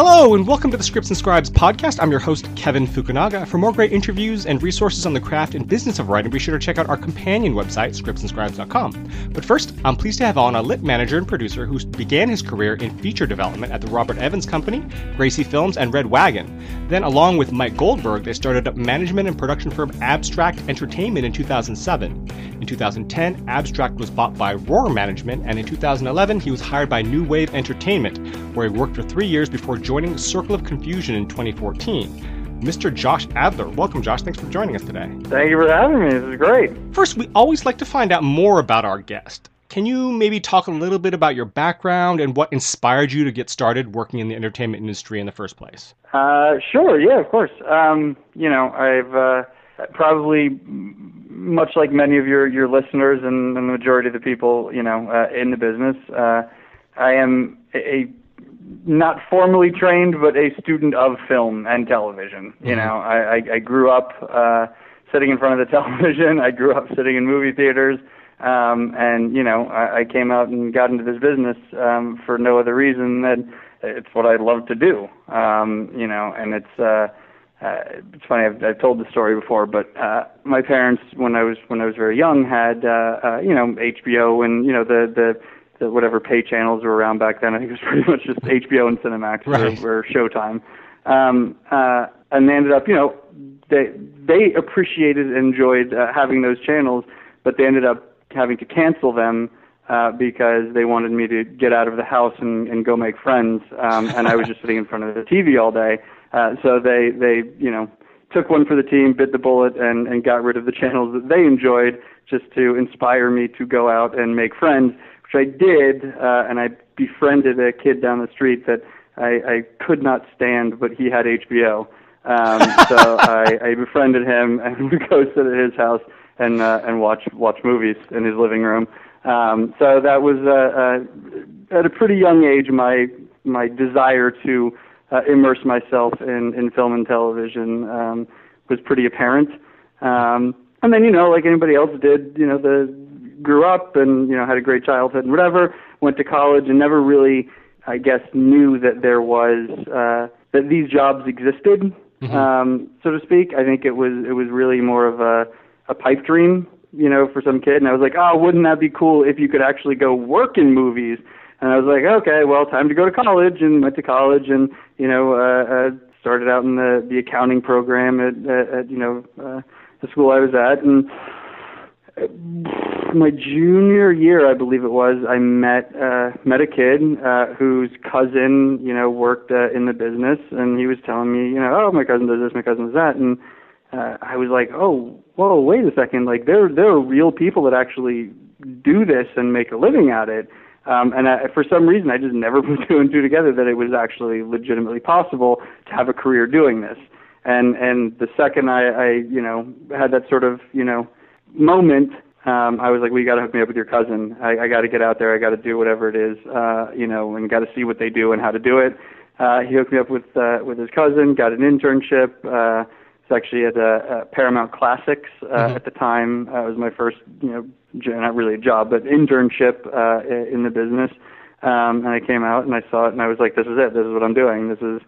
Hello, and welcome to the Scripts and Scribes podcast. I'm your host, Kevin Fukunaga. For more great interviews and resources on the craft and business of writing, be sure to check out our companion website, scriptsandscribes.com. But first, I'm pleased to have on a lit manager and producer who began his career in feature development at the Robert Evans Company, Gracie Films, and Red Wagon. Then, along with Mike Goldberg, they started up management and production firm Abstract Entertainment in 2007. In 2010, Abstract was bought by Roar Management, and in 2011, he was hired by New Wave Entertainment, where he worked for three years before joining Circle of Confusion in 2014. Mr. Josh Adler. Welcome, Josh. Thanks for joining us today. Thank you for having me. This is great. First, we always like to find out more about our guest. Can you maybe talk a little bit about your background and what inspired you to get started working in the entertainment industry in the first place? Uh, sure. Yeah, of course. Um, you know, I've uh, probably much like many of your your listeners and, and the majority of the people, you know, uh, in the business. Uh, I am a not formally trained, but a student of film and television. You mm-hmm. know, I, I, I grew up uh, sitting in front of the television. I grew up sitting in movie theaters, um, and you know, I, I came out and got into this business um, for no other reason than it's what I love to do. Um, you know, and it's. Uh, uh, it's funny. I've, I've told the story before, but uh, my parents, when I was when I was very young, had uh, uh, you know HBO and you know the the the whatever pay channels were around back then. I think it was pretty much just HBO and Cinemax right. or, or Showtime. Um, uh, and they ended up, you know, they they appreciated and enjoyed uh, having those channels, but they ended up having to cancel them uh, because they wanted me to get out of the house and, and go make friends. Um, and I was just sitting in front of the TV all day. Uh, so they they you know took one for the team, bit the bullet, and and got rid of the channels that they enjoyed just to inspire me to go out and make friends which I did, uh, and I befriended a kid down the street that I, I could not stand, but he had HBO. Um, so I, I befriended him and would go sit at his house and uh, and watch watch movies in his living room. Um, so that was uh, uh, at a pretty young age my my desire to uh, immerse myself in in film and television um, was pretty apparent. Um, and then you know, like anybody else did, you know, the grew up and you know had a great childhood and whatever. Went to college and never really, I guess, knew that there was uh, that these jobs existed, mm-hmm. um, so to speak. I think it was it was really more of a a pipe dream, you know, for some kid. And I was like, oh, wouldn't that be cool if you could actually go work in movies? And I was like, okay, well, time to go to college, and went to college, and you know, uh, uh, started out in the the accounting program at, at, at you know uh, the school I was at, and my junior year, I believe it was, I met uh, met a kid uh, whose cousin, you know, worked uh, in the business, and he was telling me, you know, oh, my cousin does this, my cousin does that, and uh, I was like, oh, whoa, wait a second, like there there are real people that actually do this and make a living at it. Um, and I, for some reason, I just never put two and two together that it was actually legitimately possible to have a career doing this. And and the second I, I you know had that sort of you know moment, um, I was like, well, you got to hook me up with your cousin. I, I got to get out there. I got to do whatever it is, uh, you know, and got to see what they do and how to do it. Uh, he hooked me up with uh, with his cousin. Got an internship. Uh, it's actually at uh, uh, Paramount Classics uh, mm-hmm. at the time. Uh, it was my first, you know, not really a job, but internship uh, in the business. Um, and I came out and I saw it and I was like, this is it. This is what I'm doing. This is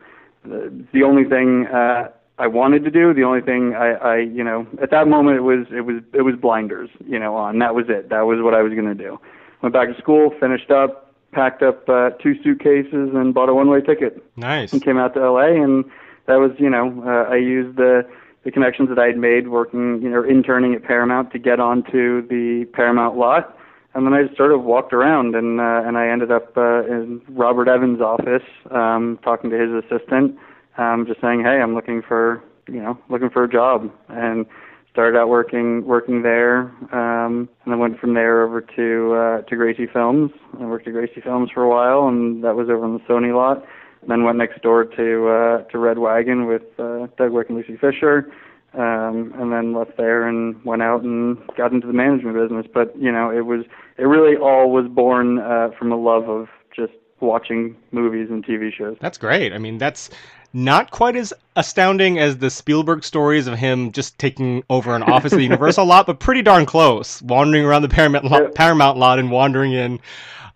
the only thing uh, I wanted to do. The only thing I, I, you know, at that moment it was it was it was blinders, you know, on. That was it. That was what I was going to do. Went back to school, finished up, packed up uh, two suitcases, and bought a one-way ticket. Nice. And came out to LA, and that was, you know, uh, I used the the connections that I had made working, you know, interning at Paramount to get onto the Paramount lot. And then I just sort of walked around, and uh, and I ended up uh, in Robert Evans' office, um, talking to his assistant um, just saying, hey, I'm looking for you know looking for a job, and started out working working there, um, and then went from there over to uh, to Gracie Films. I worked at Gracie Films for a while, and that was over on the Sony lot. Then went next door to uh, to Red Wagon with uh, Doug Wick and Lucy Fisher, um, and then left there and went out and got into the management business. But you know, it was it really all was born uh, from a love of just watching movies and TV shows. That's great. I mean, that's not quite as astounding as the Spielberg stories of him just taking over an office of the Universal lot, but pretty darn close. Wandering around the Paramount lot, Paramount lot and wandering in.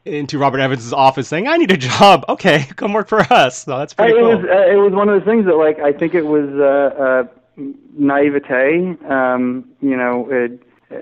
into Robert Evans' office saying, "I need a job. Okay, come work for us." So that's pretty it cool. was uh, it was one of the things that like I think it was uh, uh, naivete. Um, you know, it, uh,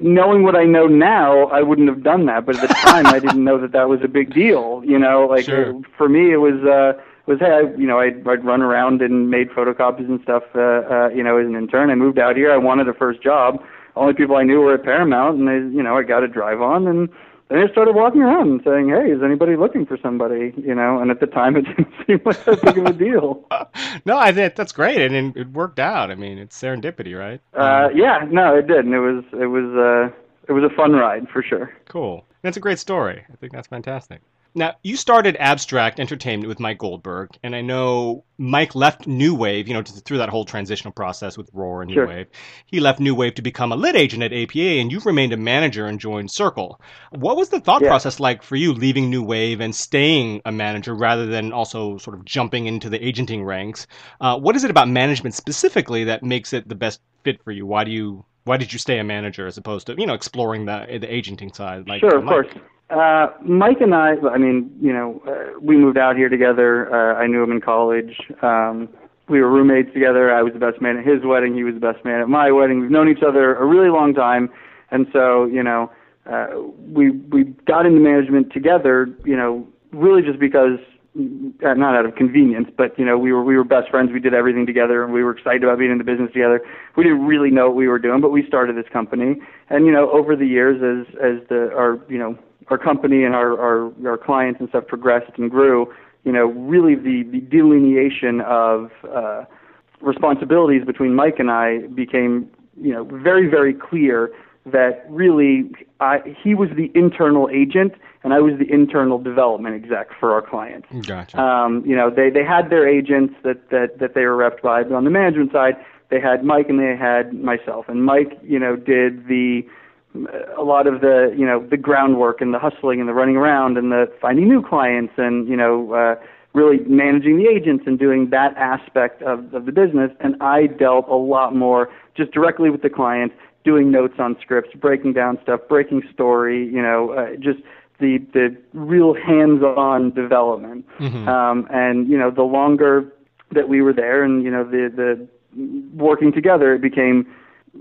knowing what I know now, I wouldn't have done that. But at the time, I didn't know that that was a big deal. You know, like Sure. for me, it was uh, was hey, I, you know, I'd, I'd run around and made photocopies and stuff. Uh, uh, you know, as an intern, I moved out here. I wanted a first job. Only people I knew were at Paramount, and I, you know, I got a drive on and. Then I started walking around and saying, "Hey, is anybody looking for somebody?" You know, and at the time it didn't seem like that big of a deal. no, I think that's great, and it, it worked out. I mean, it's serendipity, right? Uh, yeah, no, it did, and it was it was uh, it was a fun ride for sure. Cool. That's a great story. I think that's fantastic. Now, you started Abstract Entertainment with Mike Goldberg, and I know Mike left New Wave, you know, through that whole transitional process with Roar and New Sure. Wave. He left New Wave to become a lit agent at APA, and you've remained a manager and joined Circle. What was the thought Yeah. process like for you leaving New Wave and staying a manager rather than also sort of jumping into the agenting ranks? Uh, what is it about management specifically that makes it the best fit for you? Why do you why did you stay a manager as opposed to you know exploring the the agenting side? Like sure, of Mike? course. Uh, Mike and I, I mean, you know, uh, we moved out here together. Uh, I knew him in college. Um, we were roommates together. I was the best man at his wedding. He was the best man at my wedding. We've known each other a really long time, and so you know, uh, we we got into management together. You know, really just because. uh, Not out of convenience, but you know we were we were best friends. We did everything together, and we were excited about being in the business together. We didn't really know what we were doing, but we started this company. And you know, over the years, as as the our you know our company and our our, our clients and stuff progressed and grew, you know, really the the delineation of uh, responsibilities between Mike and I became you know very very clear that really I, he was the internal agent and I was the internal development exec for our clients. Gotcha. Um, you know, they they had their agents that that that they were repped by, but on the management side, they had Mike and they had myself. And Mike, you know, did the a lot of the you know the groundwork and the hustling and the running around and the finding new clients and you know uh, really managing the agents and doing that aspect of, of the business. And I dealt a lot more just directly with the client, doing notes on scripts, breaking down stuff, breaking story, you know, uh, just the the real hands-on development. Mhm. Um, and you know, the longer that we were there, and you know, the the working together, it became,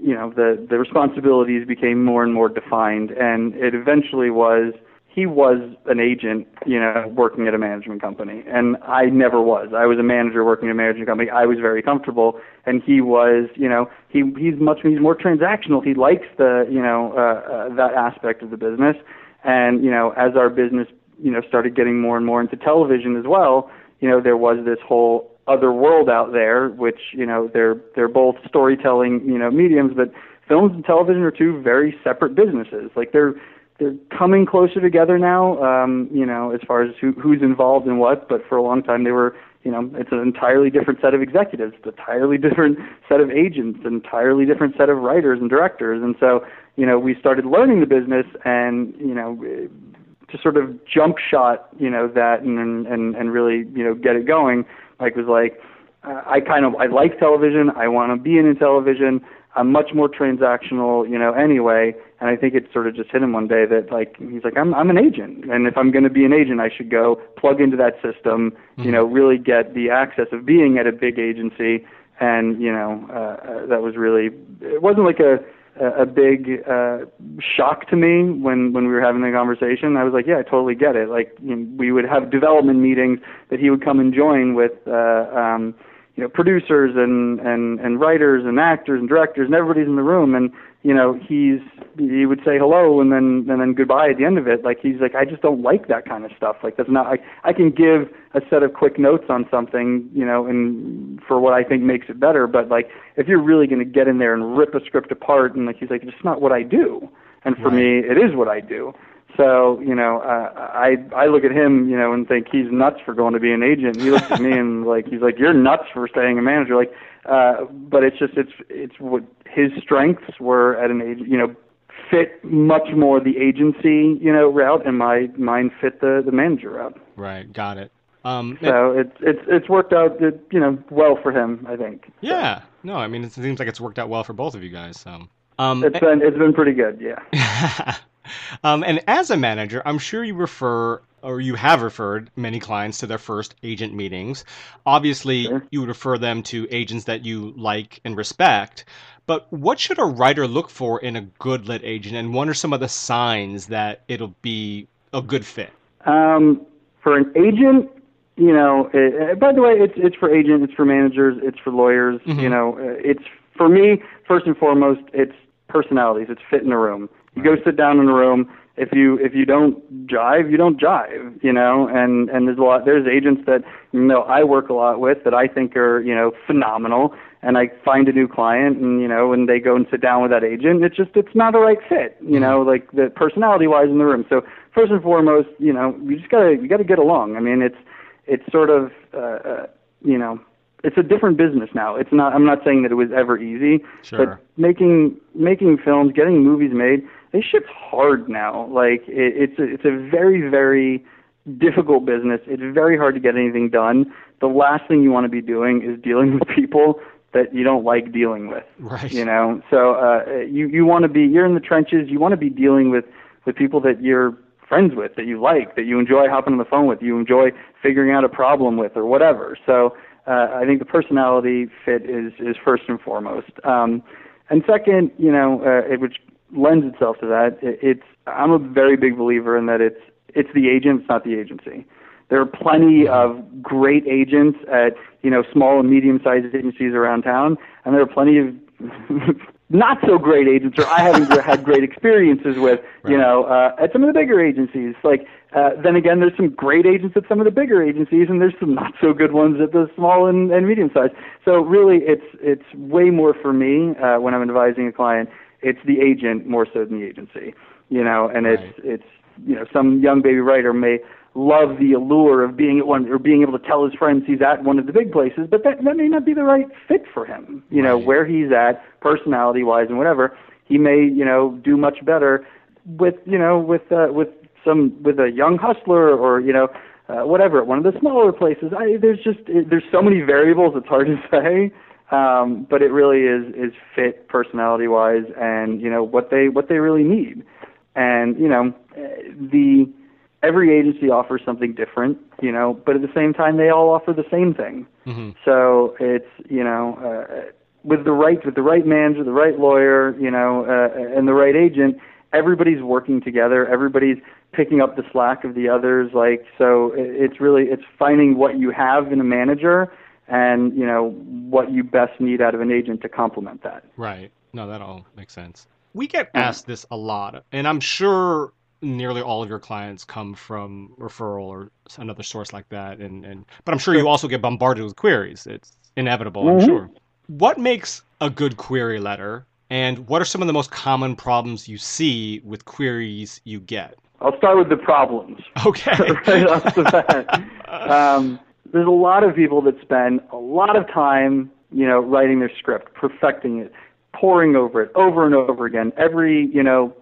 you know, the the responsibilities became more and more defined, and it eventually was. He was an agent, you know, working at a management company, and I never was. I was a manager working at a management company. I was very comfortable, and he was, you know, he he's much he's more transactional. He likes the, you know, uh, uh, that aspect of the business, and you know, as our business, you know, started getting more and more into television as well, you know, there was this whole other world out there, which you know, they're they're both storytelling, you know, mediums, but films and television are two very separate businesses. Like they're they're coming closer together now, um, you know, as far as who, who's involved in what. But for a long time, they were, you know, it's an entirely different set of executives, an entirely different set of agents, an entirely different set of writers and directors. And so, you know, we started learning the business, and you know, to sort of jump shot, you know, that and and and really, you know, get it going. Mike was like, uh, I kind of I like television. I want to be in television. I'm much more transactional, you know, anyway. And I think it sort of just hit him one day that like he's like, I'm I'm an agent, and if I'm going to be an agent, I should go plug into that system, you know, really get the access of being at a big agency. And you know, uh, uh, that was really it wasn't like a a big uh, shock to me when when we were having the conversation. I was like, yeah, I totally get it. Like you know, we would have development meetings that he would come and join with. Uh, um, you know producers and and and writers and actors and directors and everybody's in the room and you know he's he would say hello and then and then goodbye at the end of it. Like he's like I just don't like that kind of stuff. Like that's not I I can give a set of quick notes on something you know and for what I think makes it better but like if you're really going to get in there and rip a script apart and like he's like it's not what I do. And for me it is what I do. So you know, uh, I I look at him, you know, and think he's nuts for going to be an agent. He looks at me and like he's like, you're nuts for staying a manager. Like, uh, but it's just it's it's what his strengths were at an age, you know, fit much more the agency, you know, route, and my mine fit the the manager route. Right, got it. Um, So it's it's it's worked out, you know, well for him, I think. yeah, no, I mean it seems like it's worked out well for both of you guys. So, um, It's been it's been pretty good, yeah. Um, and as a manager, I'm sure you refer or you have referred many clients to their first agent meetings. Obviously, sure. you would refer them to agents that you like and respect. But what should a writer look for in a good lit agent, and what are some of the signs that it'll be a good fit? Um, for an agent, you know, it, by the way, it's it's for agents, it's for managers, it's for lawyers. Mm-hmm. You know, it's for me first and foremost, it's personalities, it's fit in a room. You go sit down in a room. If you if you don't jive, you don't jive, you know. And and there's a lot. There's agents that you know I work a lot with that I think are you know phenomenal. And I find a new client, and you know, and they go and sit down with that agent, it's just it's not a right fit, you know, mm-hmm. like the personality wise in the room. So first and foremost, you know, you just gotta you gotta get along. I mean, it's it's sort of uh, uh, you know it's a different business now. It's not. I'm not saying that it was ever easy, sure. but making making films, getting movies made, this shit's hard now. Like it, it's a, it's a very very difficult business. It's very hard to get anything done. The last thing you want to be doing is dealing with people that you don't like dealing with. Right. You know. So uh, you you want to be you're in the trenches. You want to be dealing with with people that you're friends with, that you like, that you enjoy hopping on the phone with, you enjoy figuring out a problem with, or whatever. So uh, I think the personality fit is is first and foremost. Um, and second, you know, uh, it, which lends itself to that, it, it's I'm a very big believer in that it's it's the agent, it's not the agency. There are plenty of great agents at you know small and medium sized agencies around town, and there are plenty of not so great agents, or I haven't had great experiences with, right. you know, uh, at some of the bigger agencies. Like uh, then again, there's some great agents at some of the bigger agencies, and there's some not so good ones at the small and, and medium-sized. So really, it's it's way more for me uh, when I'm advising a client. It's the agent more so than the agency, you know. And right. it's it's you know some young baby writer may love the allure of being at one or being able to tell his friends he's at one of the big places, but that that may not be the right fit for him. You know, where he's at, personality wise and whatever, he may, you know, do much better with you know, with uh, with some with a young hustler or you know uh, whatever at one of the smaller places. I, there's just there's so many variables. It's hard to say, um, but it really is is fit personality wise and you know what they what they really need. And you know the every agency offers something different, you know, but at the same time they all offer the same thing. Mm-hmm. So it's you know. Uh, with the right with the right manager, the right lawyer, you know, uh, and the right agent, everybody's working together. Everybody's picking up the slack of the others. Like so, it's really it's finding what you have in a manager and you know what you best need out of an agent to complement that. Right. No, that all makes sense. We get asked this a lot, and I'm sure nearly all of your clients come from referral or another source like that. And, and but I'm sure you also get bombarded with queries. It's inevitable, mm-hmm. I'm sure. What makes a good query letter, and what are some of the most common problems you see with queries you get? I'll start with the problems. Okay. right off the bat. Um, there's a lot of people that spend a lot of time, you know, writing their script, perfecting it, poring over it over and over again. Every, you know,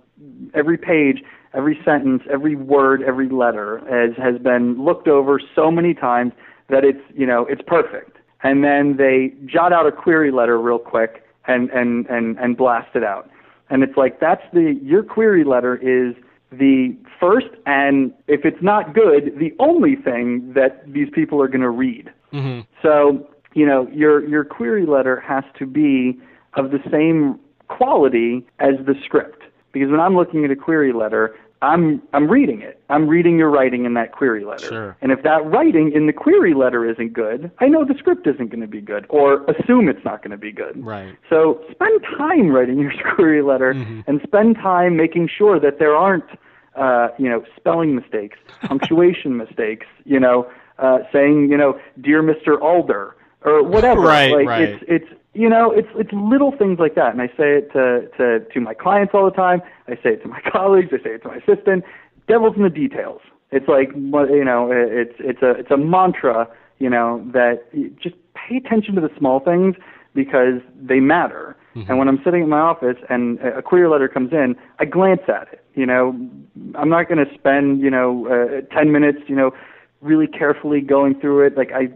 every page, every sentence, every word, every letter has has been looked over so many times that it's, you know, it's perfect. And then they jot out a query letter real quick and and and and blast it out. And it's like that's the your query letter is the first and if it's not good, the only thing that these people are going to read. Mm-hmm. So, you know, your your query letter has to be of the same quality as the script. Because when I'm looking at a query letter, I'm I'm reading it. I'm reading your writing in that query letter. Sure. And if that writing in the query letter isn't good, I know the script isn't going to be good, or assume it's not going to be good. Right. So spend time writing your query letter, mm-hmm. and spend time making sure that there aren't, uh, you know, spelling mistakes, punctuation mistakes. You know, uh, saying, you know, dear Mr. Alder, or whatever. Right. Like right. it's it's you know, it's it's little things like that, and I say it to to to my clients all the time. I say it to my colleagues. I say it to my assistant. Devil's in the details. It's like you know, it's it's a it's a mantra. You know that just pay attention to the small things because they matter. Mm-hmm. And when I'm sitting in my office and a query letter comes in, I glance at it. You know, I'm not going to spend you know uh, 10 minutes you know really carefully going through it. Like I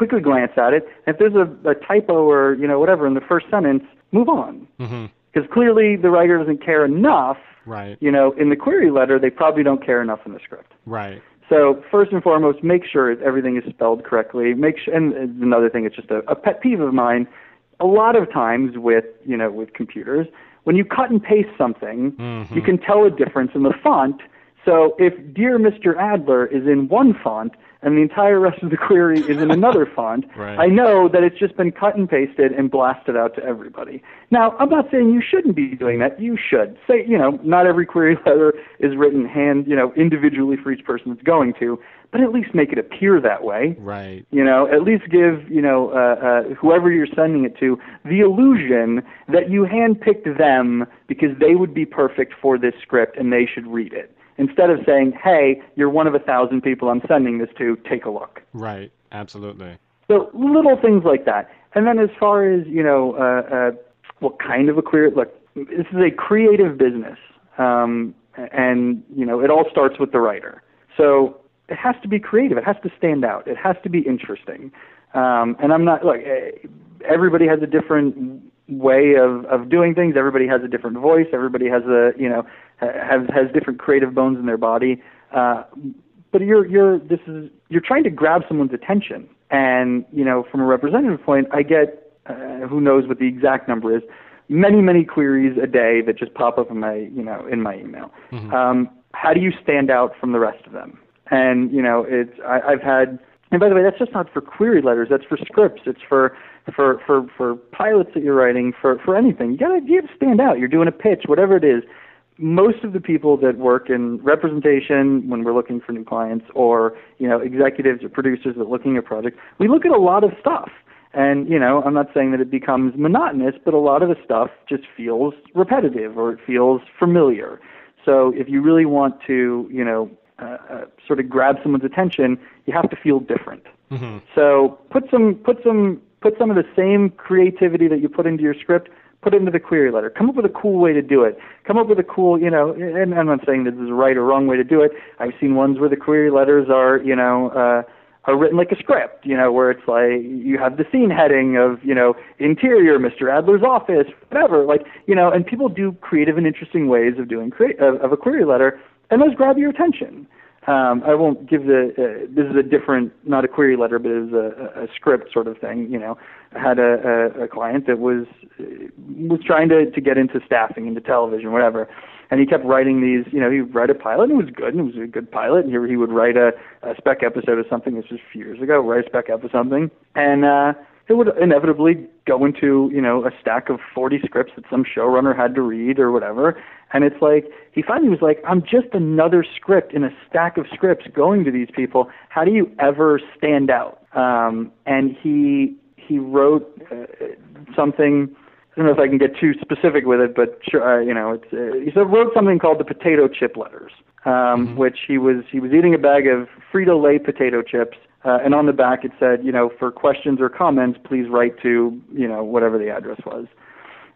quickly glance at it. If there's a, a typo or you know whatever in the first sentence, move on. Mm-hmm. Because clearly the writer doesn't care enough. Right. You know, in the query letter, they probably don't care enough in the script. Right. So first and foremost, make sure everything is spelled correctly. Make sure, and another thing, it's just a, a pet peeve of mine. A lot of times with you know with computers, when you cut and paste something, Mhm. you can tell a difference in the font. So if Dear Mr. Adler is in one font and the entire rest of the query is in another font, Right. I know that it's just been cut and pasted and blasted out to everybody. Now, I'm not saying you shouldn't be doing that. You should. Say, you know, not every query letter is written hand, you know, individually for each person it's going to, but at least make it appear that way. Right. You know, at least give you know uh, uh, whoever you're sending it to the illusion that you handpicked them because they would be perfect for this script and they should read it. Instead of saying, "Hey, you're one of a thousand people I'm sending this to. Take a look." Right. Absolutely. So little things like that. And then as far as you know, uh, uh, what kind of a query? Look, this is a creative business, um, and you know it all starts with the writer. So it has to be creative. It has to stand out. It has to be interesting. Um, and I'm not look. eh, Everybody has a different way of of doing things. Everybody has a different voice. Everybody has a you know ha- has different creative bones in their body. Uh, but you're you're this is you're trying to grab someone's attention. And you know from a representative point i get uh, who knows what the exact number is many many queries a day that just pop up in my you know in my email. Um, how do you stand out from the rest of them? And you know it's I, i've had and by the way that's just not for query letters that's for scripts it's for for for for pilots that you're writing for for anything. You gotta you gotta stand out. You're doing a pitch whatever it is most of the people that work in representation when we're looking for new clients or you know executives or producers that are looking at projects we look at a lot of stuff. And you know i'm not saying that it becomes monotonous but a lot of the stuff just feels repetitive or it feels familiar. So if you really want to you know uh, uh, sort of grab someone's attention you have to feel different. Hmm so put some put some put some of the same creativity that you put into your script, put it into the query letter. Come up with a cool way to do it. Come up with a cool, you know, and I'm not saying this is a right or wrong way to do it. I've seen ones where the query letters are, you know, uh are written like a script, you know, where it's like you have the scene heading of, you know, interior, Mr. Adler's office, whatever, like, you know, and people do creative and interesting ways of doing crea- of, of a query letter, and those grab your attention. Um, I won't give the. Uh, this is a different, not a query letter, but it was a, a script sort of thing. You know, I had a, a, a client that was uh, was trying to to get into staffing, into television, whatever, and he kept writing these. You know, he would write a pilot, and it was good, and it was a good pilot. And he he would write a, a spec episode of something. This was a few years ago. Write a spec episode of something, and uh, it would inevitably go into you know a stack of 40 scripts that some showrunner had to read or whatever. And it's like he finally was like i'm just another script in a stack of scripts going to these people. How do you ever stand out? Um and he he wrote uh, something I don't know if I can get too specific with it, but sure, uh, you know, it's, uh, he wrote something called the potato chip letters, um, which he was he was eating a bag of Frito Lay potato chips, uh, and on the back it said, you know, for questions or comments, please write to you know whatever the address was.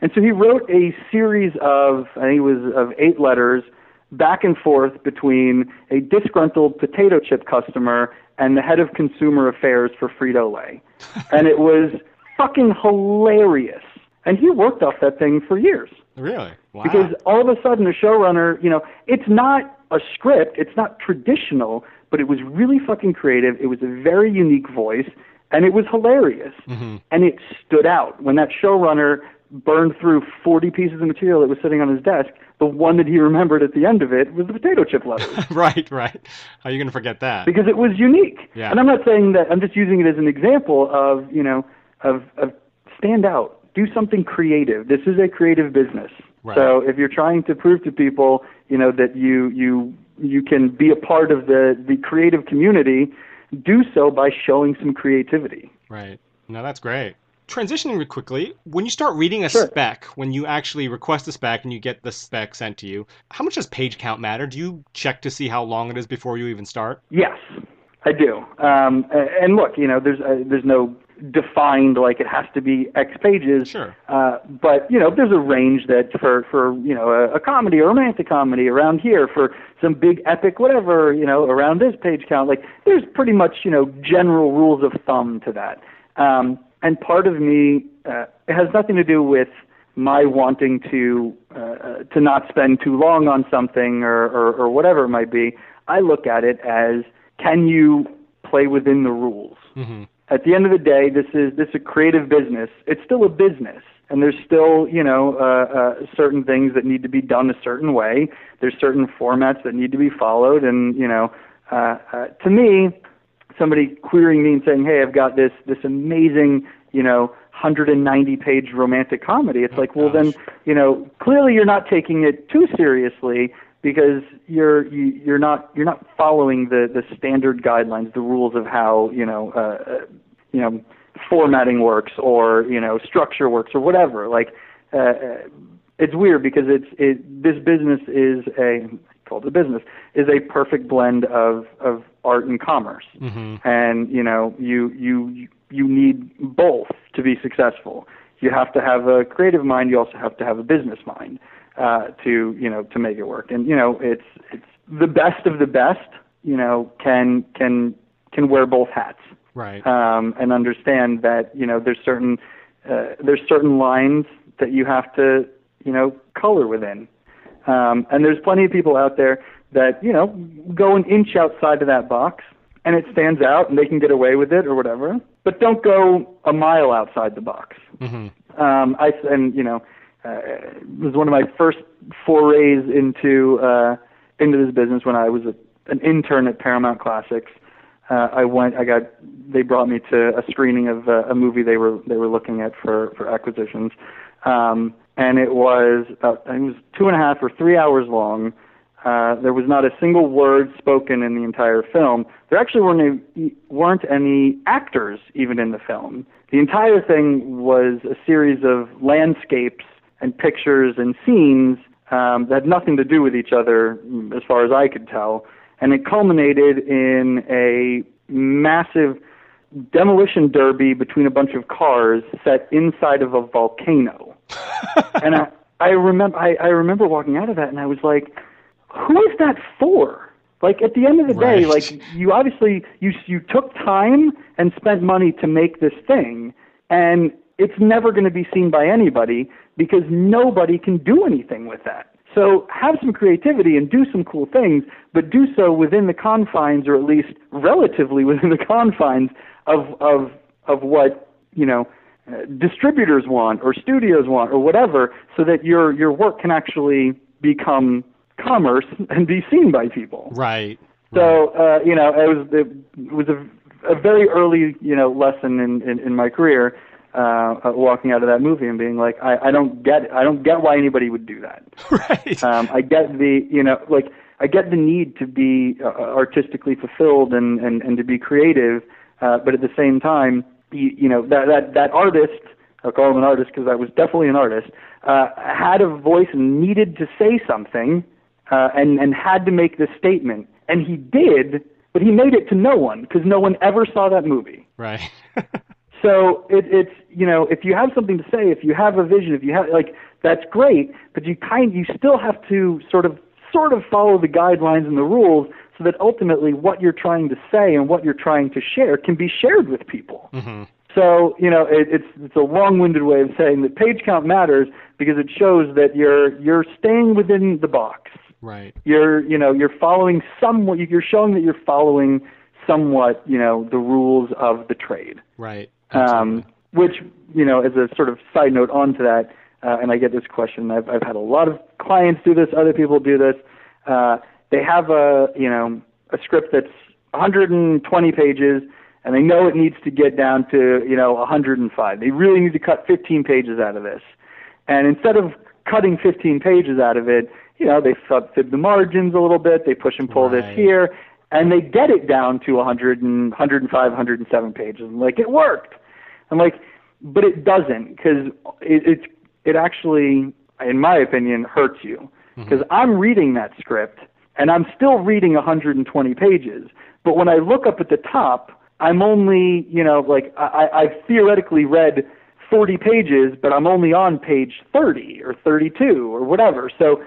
And so he wrote a series of I think it was of eight letters back and forth between a disgruntled potato chip customer and the head of consumer affairs for Frito Lay, and it was fucking hilarious. And he worked off that thing for years Really? Wow. because all of a sudden a showrunner, you know, it's not a script, it's not traditional, but it was really fucking creative. It was a very unique voice, and it was hilarious. Mhm. And it stood out when that showrunner burned through 40 pieces of material that was sitting on his desk. The one that he remembered at the end of it was the potato chip letters right, right. How are you going to forget that? because it was unique. Yeah. And I'm not saying that. I'm just using it as an example of you know of of stand out, do something creative. This is a creative business. Right. So if you're trying to prove to people, you know, that you you you can be a part of the the creative community, do so by showing some creativity. Right. No, that's great. Transitioning real quickly, when you start reading a Sure. spec, when you actually request a spec and you get the spec sent to you, how much does page count matter? Do you check to see how long it is before you even start? Yes, I do. Um, and look, you know, there's uh, there's no defined like it has to be X pages. Sure. Uh, but you know, there's a range that for for you know a, a comedy or romantic comedy around here for some big epic whatever you know around this page count. Like there's pretty much you know general rules of thumb to that. Um, and part of me, uh, it has nothing to do with my wanting to uh, to not spend too long on something or, or or whatever it might be. I look at it as can you play within the rules. Mm-hmm. At the end of the day, this is this is a creative business. It's still a business, and there's still you know uh, uh, certain things that need to be done a certain way. There's certain formats that need to be followed, and you know, uh, uh, to me, somebody querying me and saying, "Hey, I've got this this amazing you know 190 page romantic comedy." It's Oh, like, well, gosh. then you know, clearly you're not taking it too seriously because you're you, you're not you're not following the the standard guidelines, the rules of how you know uh, uh, you know formatting works or you know structure works or whatever. Like uh, uh, it's weird because it's it this business is a called a business is a perfect blend of of art and commerce, Mhm. and you know you you you need both to be successful. You have to have a creative mind. You also have to have a business mind uh, to you know to make it work. And you know it's it's the best of the best. You know can can can wear both hats Right. um, and understand that you know there's certain uh, there's certain lines that you have to you know color within, um, and there's plenty of people out there that you know go an inch outside of that box and it stands out and they can get away with it or whatever, but don't go a mile outside the box. hmm Um, I and you know uh, it was one of my first forays into uh, into this business when I was a, an intern at Paramount Classics. Uh, I went. I got. They brought me to a screening of uh, a movie they were they were looking at for for acquisitions, um, and it was about it was two and a half or three hours long. Uh, there was not a single word spoken in the entire film. There actually weren't any, weren't any actors even in the film. The entire thing was a series of landscapes and pictures and scenes um, that had nothing to do with each other, as far as I could tell. And it culminated in a massive demolition derby between a bunch of cars set inside of a volcano. and I, I remember I, I remember walking out of that and I was like, who is that for? Like at the end of the day, like you obviously you you took time and spent money to make this thing, and it's never going to be seen by anybody because nobody can do anything with that. So have some creativity and do some cool things, but do so within the confines, or at least relatively within the confines of of of what you know uh, distributors want or studios want or whatever, so that your your work can actually become commerce and be seen by people. Right. So uh, you know, it was it was a, a very early you know lesson in in, in my career, uh, uh, walking out of that movie and being like, I, I don't get I don't get why anybody would do that. Right. Um, I get the you know like I get the need to be uh, artistically fulfilled and and and to be creative, uh, but at the same time, you, you know that that that artist. I'll call him an artist because I was definitely an artist. Uh, had a voice and needed to say something, uh, and and had to make this statement, and he did, but he made it to no one because no one ever saw that movie. right. So it, it's you know if you have something to say, if you have a vision, if you have like that's great, but you kind you still have to sort of sort of follow the guidelines and the rules so that ultimately what you're trying to say and what you're trying to share can be shared with people. hmm So you know it, it's it's a long-winded way of saying that page count matters because it shows that you're you're staying within the box. Right. You're you know you're following somewhat you're showing that you're following somewhat you know the rules of the trade Right. um, which you know, as a sort of side note onto that, uh, and I get this question. I've I've had a lot of clients do this. Other people do this. Uh, they have a you know a script that's 120 pages, and they know it needs to get down to you know 105. They really need to cut 15 pages out of this, and instead of cutting 15 pages out of it, you know, they fib fib the margins a little bit. They push and pull this here, and they get it down to 100 and 105, 107 pages. I'm like, it worked. I'm like, but it doesn't because it, it it actually, in my opinion, hurts you mm-hmm. because I'm reading that script and I'm still reading 120 pages. But when I look up at the top, I'm only, you know, like I, I've theoretically read 40 pages, but I'm only on page 30 or 32 or whatever. So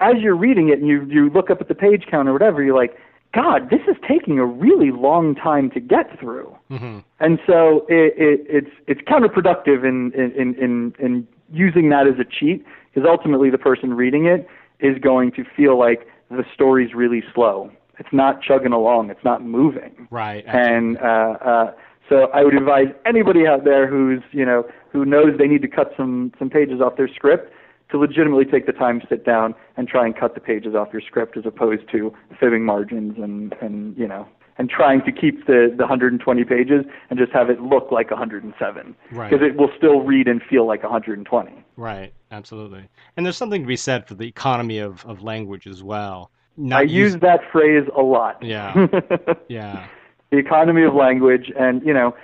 as you're reading it and you you look up at the page count or whatever, you're like, God, this is taking a really long time to get through. hmm And so it, it, it's it's counterproductive in, in in in using that as a cheat because ultimately the person reading it is going to feel like the story's really slow. It's not chugging along. It's not moving. Right. And uh, uh, so I would advise anybody out there who's you know who knows they need to cut some some pages off their script to legitimately take the time to sit down and try and cut the pages off your script as opposed to fibbing margins and and you know and trying to keep the the 120 pages and just have it look like 107 Right. because it will still read and feel like 120. Right. Absolutely. And there's something to be said for the economy of, of language as well. Not I use that phrase a lot. Yeah. Yeah. the economy of language and you know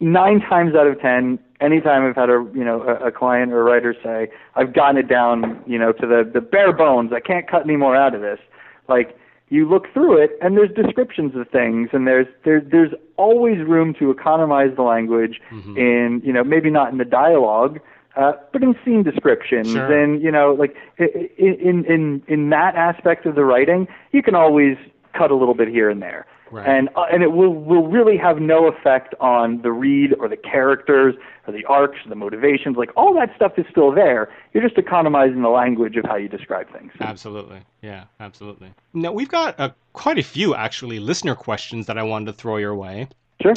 nine times out of ten anytime i've had a you know a, a client or a writer say i've gotten it down you know to the the bare bones i can't cut any more out of this like you look through it and there's descriptions of things and there's there's there's always room to economize the language Mm-hmm. in you know maybe not in the dialogue uh, but in scene descriptions Sure. and you know like i- i- in in in that aspect of the writing you can always cut a little bit here and there Right. and uh, and it will will really have no effect on the read or the characters or the arcs or the motivations like all that stuff is still there you're just economizing the language of how you describe things Absolutely. Yeah, absolutely. Now, we've got uh, quite a few actually listener questions that I wanted to throw your way. sure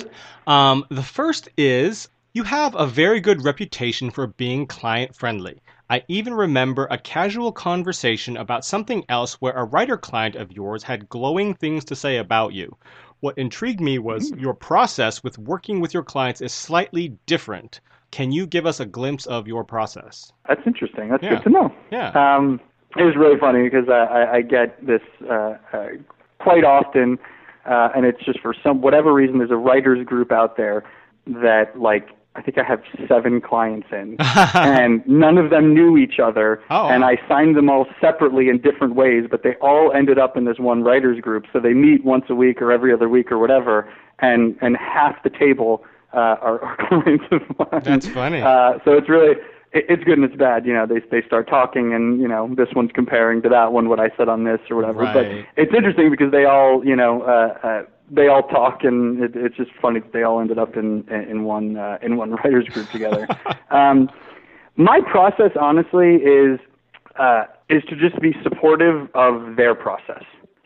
Um, the first is You have a very good reputation for being client friendly. I even remember a casual conversation about something else where a writer client of yours had glowing things to say about you. What intrigued me was your process with working with your clients is slightly different. Can you give us a glimpse of your process? That's interesting. That's Yeah. good to know. Yeah. Um, it was really funny because I, I, I get this uh, uh, quite often, uh, and it's just for some whatever reason. There's a writers group out there that like I think I have seven clients in, and none of them knew each other. Oh. And I signed them all separately in different ways, but they all ended up in this one writers group. So they meet once a week or every other week or whatever, and and half the table uh, are, are clients of mine. That's funny. Uh, so it's really it, it's good and it's bad. You know, they they start talking and you know this one's comparing to that one what I said on this or whatever. Right. But it's interesting because they all you know uh, uh, they all talk and it, it's just funny that they all ended up in in one uh, in one writers group together. um, my process honestly is uh, is to just be supportive of their process.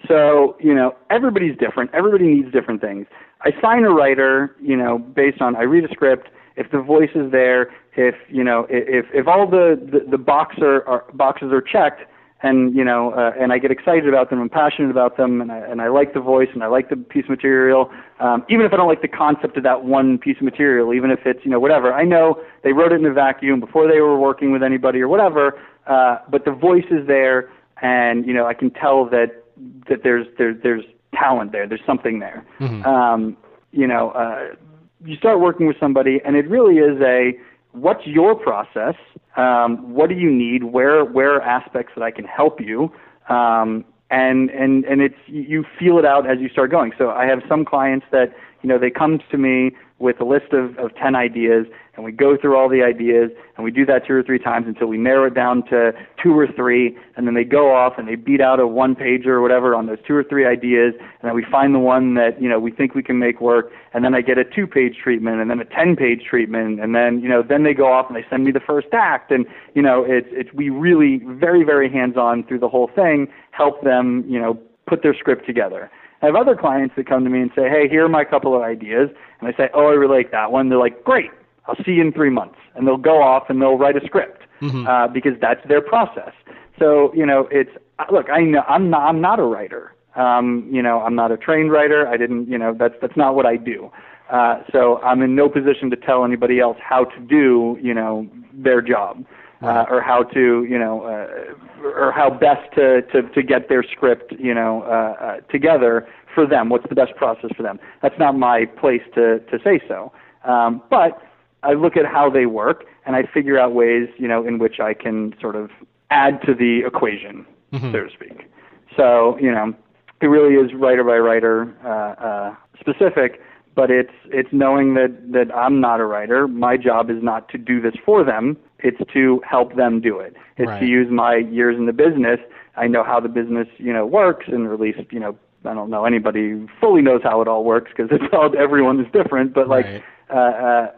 So, you know, everybody's different. Everybody needs different things. I sign a writer, you know, based on I read a script. If the voice is there, if you know, if if all the the, the box are, are boxes are checked, and you know, uh, and I get excited about them, I'm passionate about them, and I and I like the voice and I like the piece of material. Um, even if I don't like the concept of that one piece of material, even if it's you know whatever, I know they wrote it in a vacuum before they were working with anybody or whatever. Uh, but the voice is there, and you know I can tell that that there's there's there's talent there. There's something there. Um, you know, uh, you start working with somebody, and it really is a what's your process? Um, what do you need? Where where are aspects that I can help you? Um, and and and it's you feel it out as you start going. So I have some clients that you know they come to me with a list of, of 10 ideas and we go through all the ideas and we do that two or three times until we narrow it down to two or three and then they go off and they beat out a one pager or whatever on those two or three ideas and then we find the one that you know we think we can make work and then I get a two page treatment and then a 10 page treatment and then you know then they go off and they send me the first act and you know it's it's we really very very hands on through the whole thing help them you know put their script together I have other clients that come to me and say, "Hey, here are my couple of ideas," and I say, "Oh, I really like that one." They're like, "Great, I'll see you in three months," and they'll go off and they'll write a script uh, because that's their process. So you know, it's uh, look, I know I'm not I'm not a writer. Um, you know, I'm not a trained writer. I didn't, you know, that's that's not what I do. Uh, so I'm in no position to tell anybody else how to do, you know, their job. Uh, or how to, you know, uh, or how best to, to, to get their script, you know, uh, uh, together for them. What's the best process for them? That's not my place to, to say so. Um, but I look at how they work and I figure out ways, you know, in which I can sort of add to the equation, so to speak. So, you know, it really is writer by writer uh, uh, specific, but it's it's knowing that that I'm not a writer. My job is not to do this for them. It's to help them do it. It's Right. to use my years in the business. I know how the business, you know, works, and at least, you know, I don't know anybody fully knows how it all works because it's all everyone is different. But like, Right. uh, uh,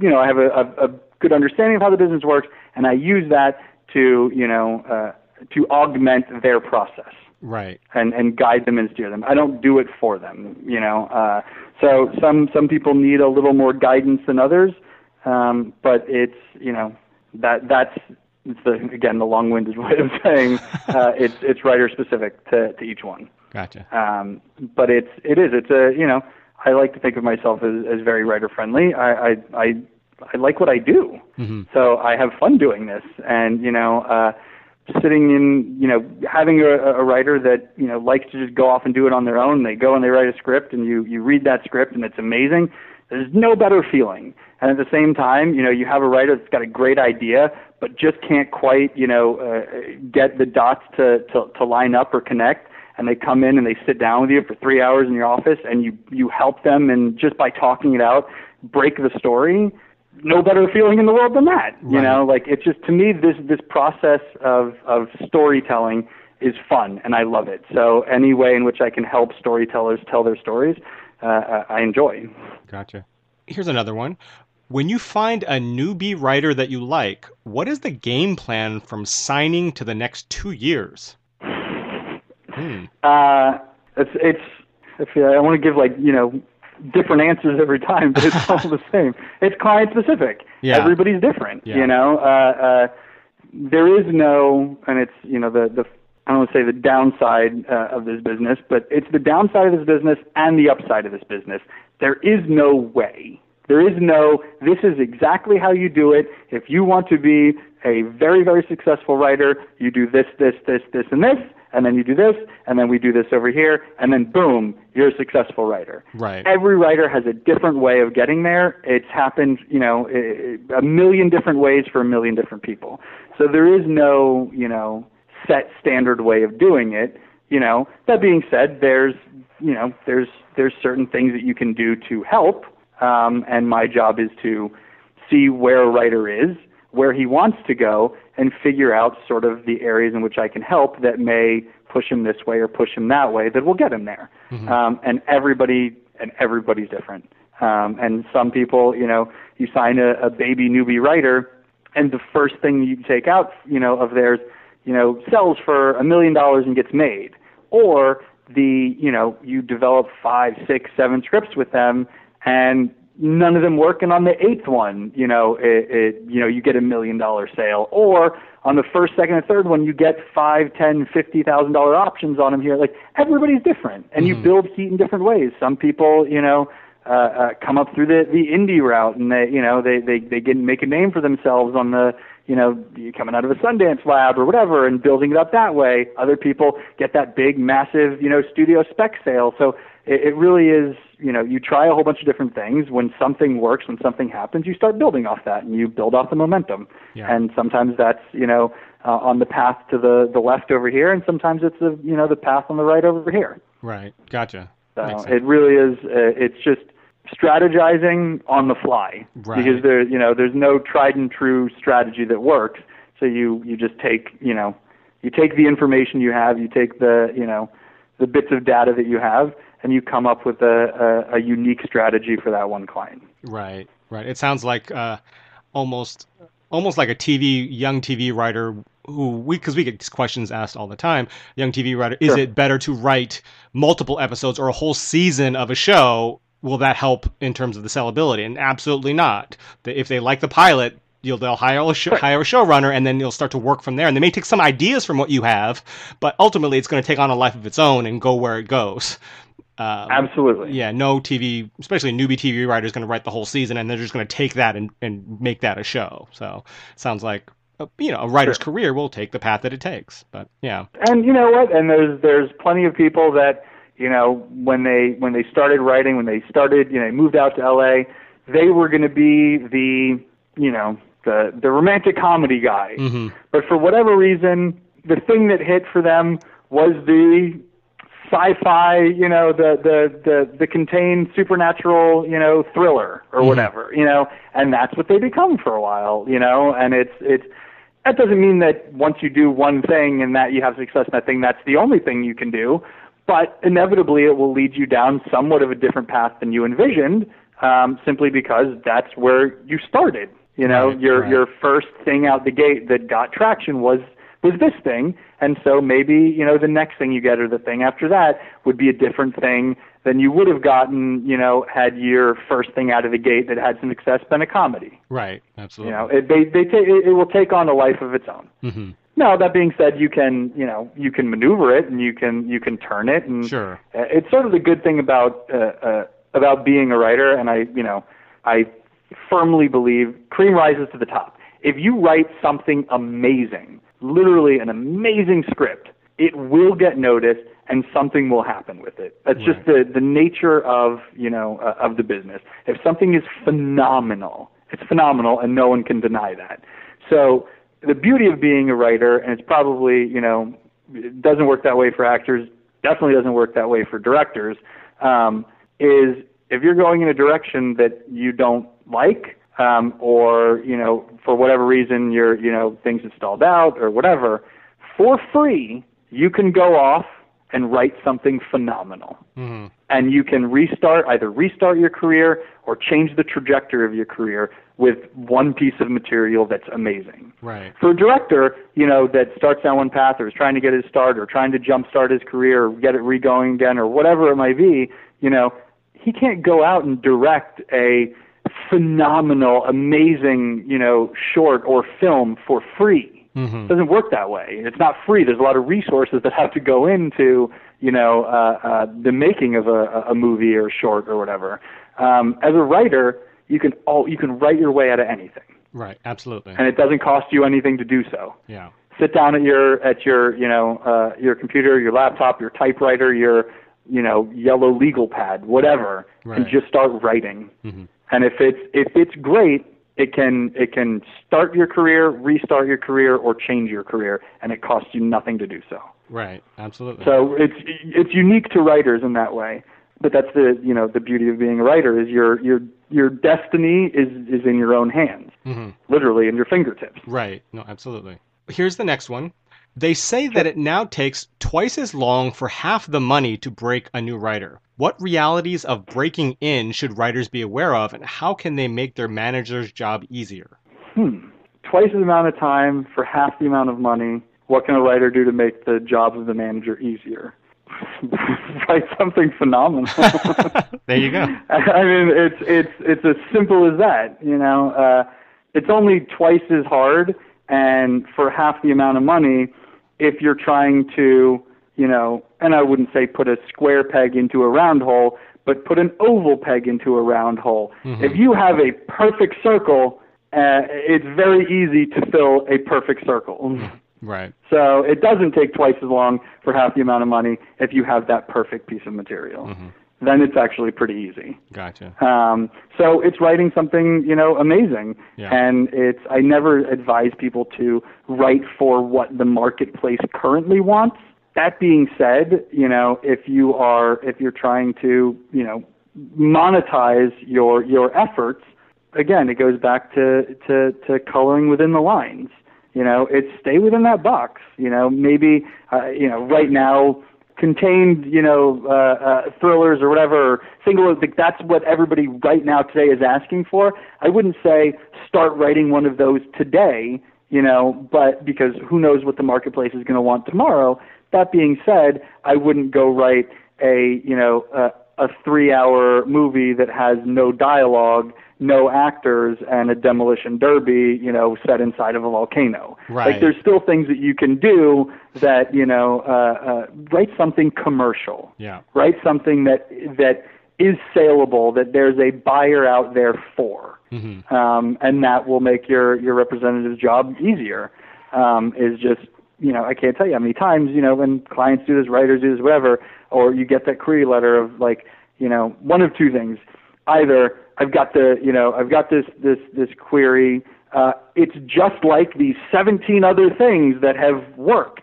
you know, I have a, a, a good understanding of how the business works, and I use that to you know uh, to augment their process right and and guide them and steer them. I don't do it for them, you know. Uh, so some some people need a little more guidance than others, um, but it's you know that that's it's the again the long-winded way of saying uh, it's it's writer specific to to each one. Gotcha. Um, but it's it is it's a you know I like to think of myself as, as very writer friendly. I, I I I like what I do, mm-hmm. so I have fun doing this, and you know. Uh, sitting in, you know, having a, a writer that you know likes to just go off and do it on their own. They go and they write a script, and you you read that script, and it's amazing. There's no better feeling. And at the same time, you know, you have a writer that's got a great idea, but just can't quite, you know, uh, get the dots to, to to line up or connect. And they come in and they sit down with you for three hours in your office, and you you help them, and just by talking it out, break the story no better feeling in the world than that. You right. know, like it's just to me this this process of of storytelling is fun and I love it. So any way in which I can help storytellers tell their stories, uh, I enjoy. Gotcha. Here's another one. When you find a newbie writer that you like, what is the game plan from signing to the next two years? Hmm. Uh, it's it's. I want to give like you know different answers every time, but it's all the same. It's client specific. Yeah. Everybody's different. Yeah. You know, uh, uh, there is no, and it's you know the the I don't want to say the downside uh, of this business, but it's the downside of this business and the upside of this business. There is no way. There is no, this is exactly how you do it. If you want to be a very, very successful writer, you do this, this, this, this, and this and then you do this, and then we do this over here, and then boom, you're a successful writer. Right. Every writer has a different way of getting there. It's happened, you know, a million different ways for a million different people. So there is no, you know, set standard way of doing it. You know, that being said, there's, you know, there's there's certain things that you can do to help, um, and my job is to see where a writer is where he wants to go and figure out sort of the areas in which I can help that may push him this way or push him that way that will get him there. Mm-hmm. Um, and everybody and everybody's different. Um, and some people, you know, you sign a, a baby newbie writer, and the first thing you take out, you know, of theirs, you know, sells for a million dollars and gets made, or the, you know, you develop five, six, seven scripts with them, and none of them working on the eighth one, you know, it, it you know, you get a million dollar sale. Or on the first, second, and third one, you get five, ten, fifty thousand dollar options on them here. Like everybody's different, and mm-hmm. you build heat in different ways. Some people, you know, uh, uh, come up through the the indie route, and they, you know, they they they get make a name for themselves on the you know, coming out of a Sundance lab or whatever and building it up that way. Other people get that big, massive, you know, studio spec sale. So it, it really is, you know, you try a whole bunch of different things. When something works, when something happens, you start building off that and you build off the momentum. Yeah. And sometimes that's, you know, uh, on the path to the the left over here, and sometimes it's the, you know, the path on the right over here. Right. Gotcha. So it really is. Uh, it's just strategizing on the fly right. because there, you know, there's no tried and true strategy that works. So you you just take, you know, you take the information you have, you take the, you know, the bits of data that you have, and you come up with a, a, a unique strategy for that one client. Right, right. It sounds like uh, almost almost like a TV young TV writer who we because we get questions asked all the time. Young TV writer, is sure. it better to write multiple episodes or a whole season of a show? Will that help in terms of the sellability? And absolutely not. If they like the pilot, you'll they'll hire a show, hire a showrunner and then you'll start to work from there. And they may take some ideas from what you have, but ultimately it's going to take on a life of its own and go where it goes. Um, Absolutely. Yeah, no TV, especially a newbie TV writer, is going to write the whole season, and they're just going to take that and, and make that a show. So sounds like a, you know a writer's sure. career will take the path that it takes. But yeah. And you know what? And there's there's plenty of people that you know when they when they started writing, when they started, you know, moved out to LA, they were going to be the you know the the romantic comedy guy. Mm-hmm. But for whatever reason, the thing that hit for them was the sci-fi, you know, the the the the contained supernatural, you know, thriller or mm-hmm. whatever, you know, and that's what they become for a while, you know, and it's it's that doesn't mean that once you do one thing and that you have success in that thing, that's the only thing you can do, but inevitably it will lead you down somewhat of a different path than you envisioned, um, simply because that's where you started. You know, Right, your right. your first thing out the gate that got traction was was this thing, and so maybe you know the next thing you get or the thing after that would be a different thing than you would have gotten, you know, had your first thing out of the gate that had some success been a comedy. Right. Absolutely. You know, it, they they ta- it, it will take on a life of its own. hmm Now, that being said, you can, you know, you can maneuver it and you can you can turn it and Sure. uh, it's sort of the good thing about uh, uh, about being a writer, and I, you know, I firmly believe cream rises to the top. If you write something amazing, literally an amazing script, it will get noticed and something will happen with it. That's just the the nature of you know uh, of the business. If something is phenomenal, it's phenomenal, and no one can deny that. So the beauty of being a writer, and it's probably you know it doesn't work that way for actors, definitely doesn't work that way for directors, um, is if you're going in a direction that you don't like, um, or you know for whatever reason your you know things have stalled out or whatever, for free you can go off and write something phenomenal hmm and you can restart either restart your career or change the trajectory of your career with one piece of material that's amazing. Right. For a director, you know, that starts down one path or is trying to get his start or trying to jumpstart his career or get it re-going again or whatever it might be, you know, he can't go out and direct a phenomenal, amazing, you know, short or film for free hmm it doesn't work that way. It's not free. There's a lot of resources that have to go into, you know, uh, uh, the making of a, a movie or short or whatever. Um, as a writer, you can all you can write your way out of anything, Right. Absolutely. and it doesn't cost you anything to do so. Yeah. Sit down at your at your you know uh, your computer, your laptop, your typewriter, your you know yellow legal pad, whatever, and just start writing. hmm And if it's if it's great, it can it can start your career, restart your career, or change your career, and it costs you nothing to do so. Right. Absolutely. So it's it's unique to writers in that way. But that's the you know the beauty of being a writer is your your your destiny is is in your own hands, hmm literally in your fingertips. Right. No, absolutely. Here's the next one. They say that it now takes twice as long for half the money to break a new writer. What realities of breaking in should writers be aware of, and how can they make their manager's job easier? Hmm. Twice the amount of time for half the amount of money. What can a writer do to make the job of the manager easier? Write something phenomenal. there you go. I mean, it's it's it's as simple as that. You know, uh, it's only twice as hard, and for half the amount of money, if you're trying to, you know, and I wouldn't say put a square peg into a round hole, but put an oval peg into a round hole. If you have a perfect circle, uh, it's very easy to fill a perfect circle. Right. So it doesn't take twice as long for half the amount of money if you have that perfect piece of material. Then it's actually pretty easy. Gotcha. Um, so it's writing something, you know, amazing. Yeah. And it's I never advise people to write for what the marketplace currently wants. That being said, you know, if you are if you're trying to, you know, monetize your your efforts, again, it goes back to to to coloring within the lines. You know, it's stay within that box. You know, maybe uh, you know right now contained you know uh, uh, thrillers or whatever single like that's what everybody right now today is asking for. I wouldn't say start writing one of those today. You know, but because who knows what the marketplace is going to want tomorrow. That being said, I wouldn't go write a you know a, a three-hour movie that has no dialogue, no actors, and a demolition derby, you know, set inside of a volcano. Right. Like there's still things that you can do that you know uh, uh, write something commercial. Yeah. Write something that that is saleable, that there's a buyer out there for, hmm um, and that will make your your representative's job easier. Um, is just you know I can't tell you how many times you know when clients do this, writers do this, whatever, or you get that query letter of like you know one of two things, either I've got the you know I've got this this this query. Uh, it's just like these 17 other things that have worked.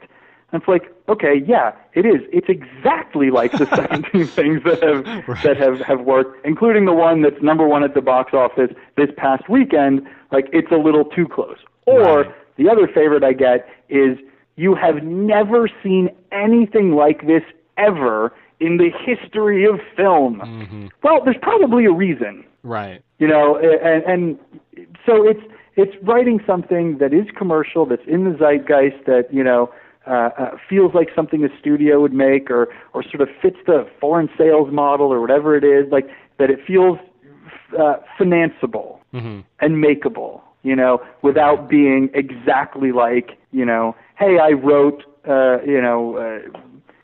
And it's like, okay, yeah, it is. It's exactly like the 17 things that have that have have worked, including the one that's number one at the box office this past weekend. Like, it's a little too close. Or Right. the other favorite I get is you have never seen anything like this ever in the history of film. hmm Well, there's probably a reason Right. you know and and so it's it's writing something that is commercial, that's in the zeitgeist, that you know uh, uh, feels like something a studio would make, or or sort of fits the foreign sales model or whatever it is. Like that, it feels uh, financeable Mm-hmm. and makeable. You know, without being exactly like you know, hey, I wrote uh, you know. Uh,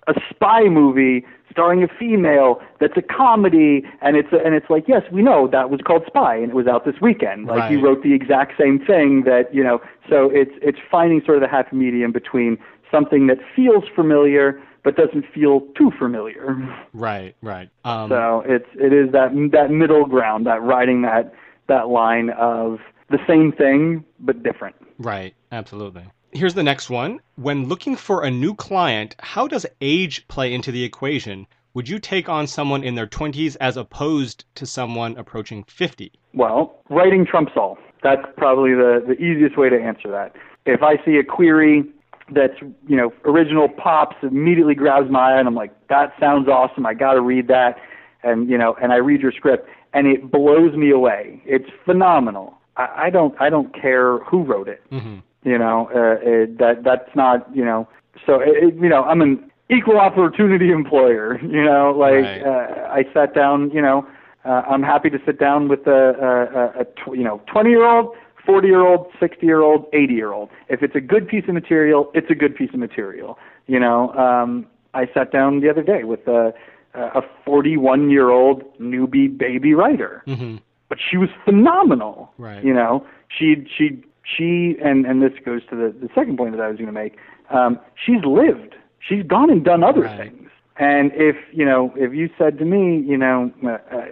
a spy movie starring a female that's a comedy and it's a, and it's like yes we know that was called spy and it was out this weekend like Right. you wrote the exact same thing that you know so it's it's finding sort of the happy medium between something that feels familiar but doesn't feel too familiar Right, right. Um, so it's it is that that middle ground that riding that that line of the same thing but different Right, absolutely. Here's the next one. When looking for a new client, how does age play into the equation? Would you take on someone in their 20s as opposed to someone approaching 50? Well, writing trumps all. That's probably the, the easiest way to answer that. If I see a query that's, you know, original pops, immediately grabs my eye and I'm like, that sounds awesome. I got to read that. And, you know, and I read your script and it blows me away. It's phenomenal. I, I don't, I don't care who wrote it. Mm-hmm. You know, uh, it, that, that's not, you know, so, it, it- you know, I'm an equal opportunity employer, you know, like, Right. uh, I sat down, you know, uh, I'm happy to sit down with a, a, a, a tw- you know 20 year old, 40 year old, 60 year old, 80 year old. If it's a good piece of material, it's a good piece of material. You know, um, I sat down the other day with a a 41 year old newbie baby writer, Mm-hmm. but she was phenomenal. Right. You know, she she she and and this goes to the the second point that I was going to make. Um, she's lived. She's gone and done other Right. things. And if you know, if you said to me, you know, uh, uh,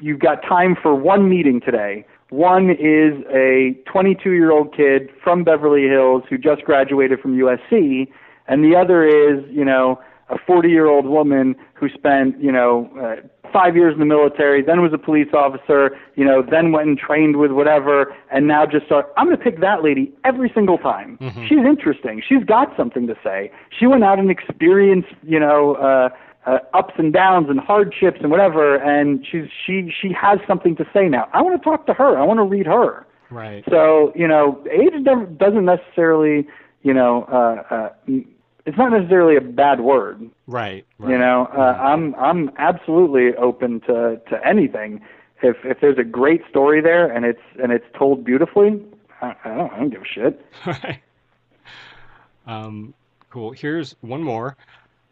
you've got time for one meeting today. One is a 22 year old kid from Beverly Hills who just graduated from USC, and the other is, you know, a 40 year old woman who spent, you know, uh, five years in the military, then was a police officer, you know, then went and trained with whatever, and now just start. I'm going to pick that lady every single time. She's interesting. She's got something to say. She went out and experienced, you know, uh, uh, ups and downs and hardships and whatever, and she's she she has something to say now. I want to talk to her. I want to read her. Right. So you know, age never- doesn't necessarily, you know, uh, uh, it's not necessarily a bad word. Right. right. You know, uh, I'm I'm absolutely open to to anything. If if there's a great story there and it's and it's told beautifully, I, I don't I don't give a shit. Right. Um, cool. Here's one more.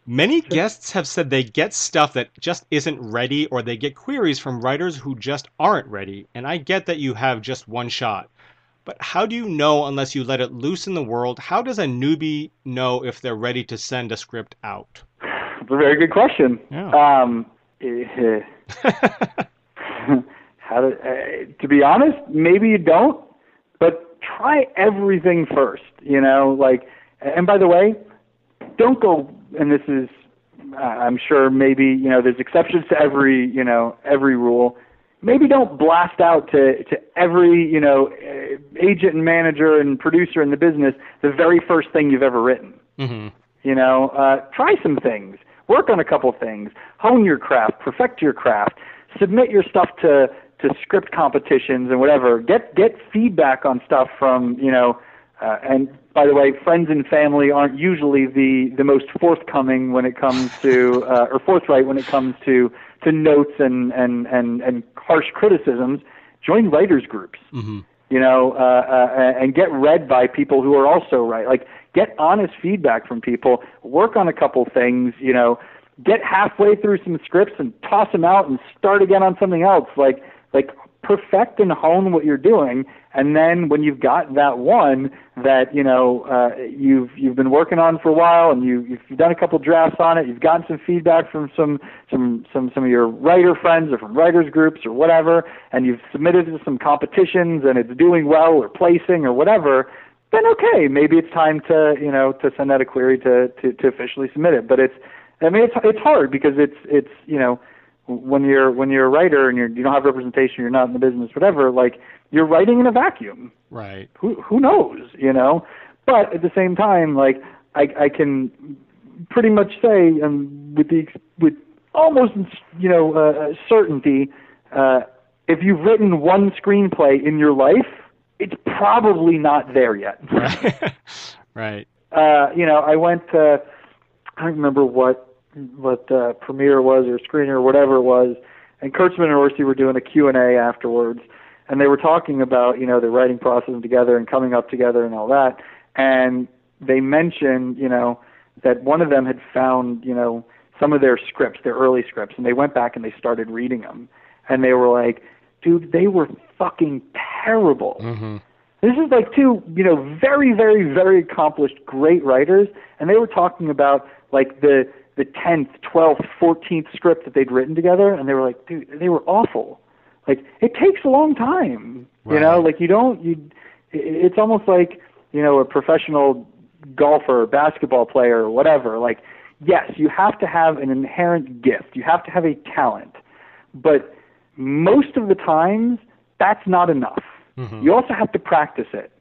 Many guests have said they get stuff that just isn't ready, or they get queries from writers who just aren't ready. And I get that you have just one shot. But how do you know unless you let it loose in the world? How does a newbie know if they're ready to send a script out? That's a very good question. Yeah. Um, how to, uh, to be honest, maybe you don't, but try everything first. You know, like, and by the way, don't go. And this is, uh, I'm sure, maybe you know, there's exceptions to every, you know, every rule. Maybe don't blast out to to every, you know, agent and manager and producer in the business the very first thing you've ever written. hmm You know, uh, try some things, work on a couple things, hone your craft, perfect your craft, submit your stuff to to script competitions and whatever. Get get feedback on stuff from you know. Uh, and by the way, friends and family aren't usually the the most forthcoming when it comes to uh, or forthright when it comes to to notes and and and and harsh criticisms. Join writers groups hmm you know, uh, uh, and get read by people who are also right. Like, get honest feedback from people. Work on a couple things. You know, get halfway through some scripts and toss them out and start again on something else. Like, like perfect and hone what you're doing, and then when you've got that one that you know uh, you've you've been working on for a while, and you you've done a couple drafts on it, you've gotten some feedback from some some some some of your writer friends or from writers groups or whatever, and you've submitted to some competitions and it's doing well or placing or whatever. Then okay, maybe it's time to you know to send out a query to to, to officially submit it. But it's I mean it's it's hard because it's it's you know when you're when you're a writer and you're you don't have representation, you're not in the business, whatever. Like you're writing in a vacuum. Right. Who who knows, you know? But at the same time, like I I can pretty much say um, with the with almost you know uh, certainty, uh, if you've written one screenplay in your life, it's probably not there yet. Right. right. Uh, you know, I went to I don't remember what what uh, premiere was or screener or whatever it was, and Kurtzman and Orci were doing a Q and A afterwards, and they were talking about you know the writing process together and coming up together and all that, and they mentioned you know that one of them had found you know some of their scripts, their early scripts, and they went back and they started reading them, and they were like, dude, they were fucking terrible. Mm-hmm. This is like two, you know, very, very, very accomplished, great writers, and they were talking about like the the tenth, twelfth, fourteenth script that they'd written together, and they were like, dude, they were awful. Like it takes a long time, Right. you know. Like you don't, you. It's almost like you know a professional golfer, basketball player, or whatever. Like yes, you have to have an inherent gift. You have to have a talent, but most of the times that's not enough. Mhm. You also have to practice it.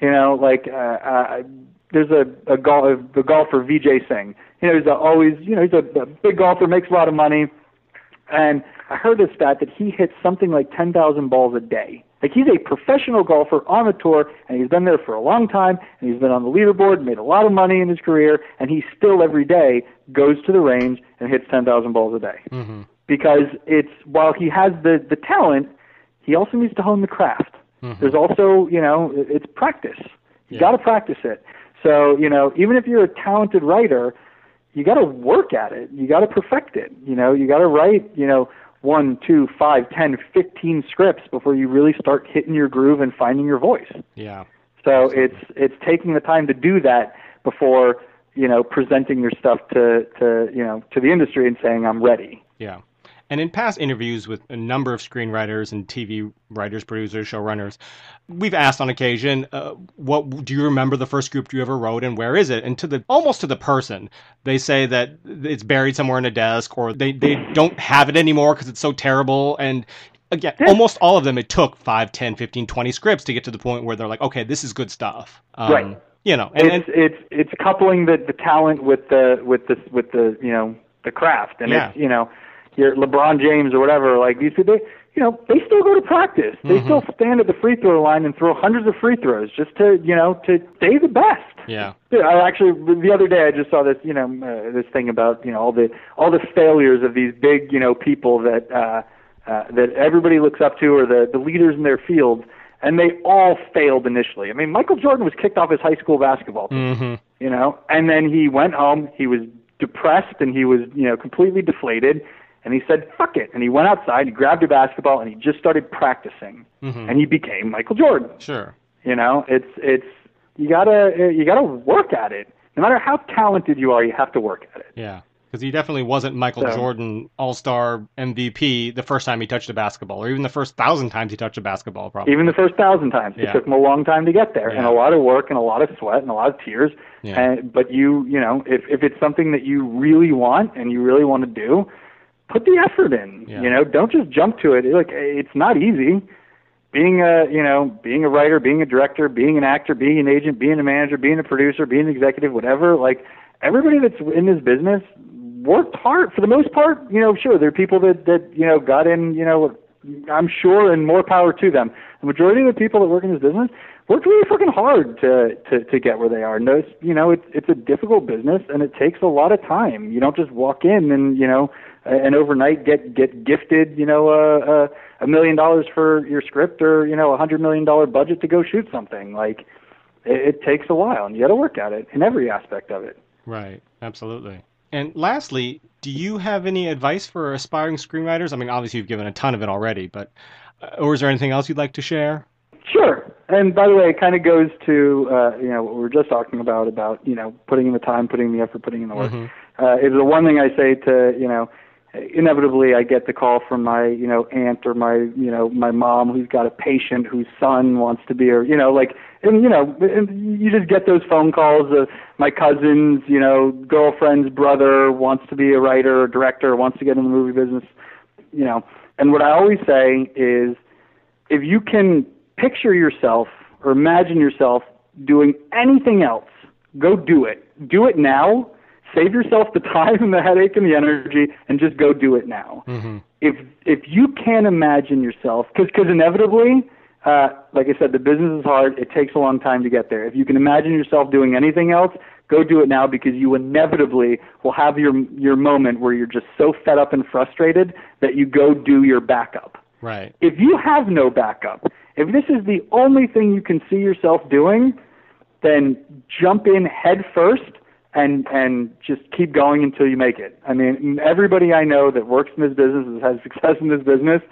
You know, like uh, uh, there's a a, gol- a golfer Vijay Singh. You know, he's a, always you know he's a, a big golfer, makes a lot of money, and I heard a stat that he hits something like 10,000 balls a day. Like he's a professional golfer on the tour, and he's been there for a long time, and he's been on the leaderboard, made a lot of money in his career, and he still every day goes to the range and hits 10,000 balls a day Mm-hmm. because it's while he has the the talent, he also needs to hone the craft. Mhm. There's also, you know, it's practice. You Yeah. got to practice it. So, you know, even if you're a talented writer, you got to work at it. You got to perfect it. You know, you got to write, you know, one, two, five, ten, fifteen scripts before you really start hitting your groove and finding your voice. Yeah. So it's it's taking the time to do that before you know presenting your stuff to to you know to the industry and saying I'm ready. Yeah. And in past interviews with a number of screenwriters and TV writers, producers, showrunners, we've asked on occasion, uh, "What do you remember the first script you ever wrote, and where is it?" And to the almost to the person, they say that it's buried somewhere in a desk, or they they don't have it anymore because it's so terrible. And again, almost all of them, it took 5, 10, 15, 20 scripts to get to the point where they're like, "Okay, this is good stuff." Um, Right. You know, and, it's and it's it's coupling the the talent with the with the with the you know the craft and Yeah. it's you know your LeBron James or whatever like these people you know they still go to practice they Mhm. still stand at the free throw line and throw hundreds of free throws just to you know to stay the best yeah, I actually the other day I just saw this you know uh, this thing about you know all the all the failures of these big you know people that uh, uh, that everybody looks up to or the the leaders in their field and they all failed initially. I mean Michael Jordan was kicked off his high school basketball team, hmm you know, and then he went home. He was depressed and he was you know completely deflated. And he said, "Fuck it!" And he went outside. He grabbed a basketball and he just started practicing. hmm And he became Michael Jordan. sure, You know, it's it's you gotta you gotta work at it. No matter how talented you are, you have to work at it. Yeah, because he definitely wasn't Michael So- Jordan All Star MVP the first time he touched a basketball, or even the first thousand times he touched a basketball. Probably. Even the first thousand times, Yeah. it took him a long time to get there, and a lot of work, and a lot of sweat, and a lot of tears. Yeah. And but you, you know, if if it's something that you really want and you really want to do, put the effort in. Yeah. You know, don't just jump to it. Like it's not easy. Being a, you know, being a writer, being a director, being an actor, being an agent, being a manager, being a producer, being an executive, whatever. Like everybody that's in this business worked hard for the most part. You know, sure there are people that that you know got in. You know, I'm sure, and more power to them. The majority of the people that work in this business worked really fucking hard to to to get where they are. No, you know, it's it's a difficult business, and it takes a lot of time. You don't just walk in and you know, and overnight get get gifted, you know, a a, a million dollars for your script or you know, a hundred million dollar budget to go shoot something. Like, it, it takes a while, and you got to work at it in every aspect of it. Right, absolutely. And lastly, do you have any advice for aspiring screenwriters? I mean, obviously you've given a ton of it already, but uh, or is there anything else you'd like to share? Sure. And by the way, it kind of goes to uh, you know what we were just talking about about you know putting in the time, putting in the effort, putting in the work. Mhm. Uh, is the one thing I say to you know. Inevitably, I get the call from my, you know, aunt or my, you know, my mom who's got a patient whose son wants to be, or you know, like, and you know, and you just get those phone calls. Of my cousin's, you know, girlfriend's brother wants to be a writer or director, wants to get in the movie business, you know. And what I always say is, if you can picture yourself or imagine yourself doing anything else, go do it. Do it now. Save yourself the time and the headache and the energy, and just go do it now. Mm-hmm. If if you can't imagine yourself, because because inevitably, uh, like I said, the business is hard. It takes a long time to get there. If you can imagine yourself doing anything else, go do it now because you inevitably will have your your moment where you're just so fed up and frustrated that you go do your backup. Right. If you have no backup, if this is the only thing you can see yourself doing, then jump in head first and and just keep going until you make it. I mean, everybody I know that works in this business has success in this business,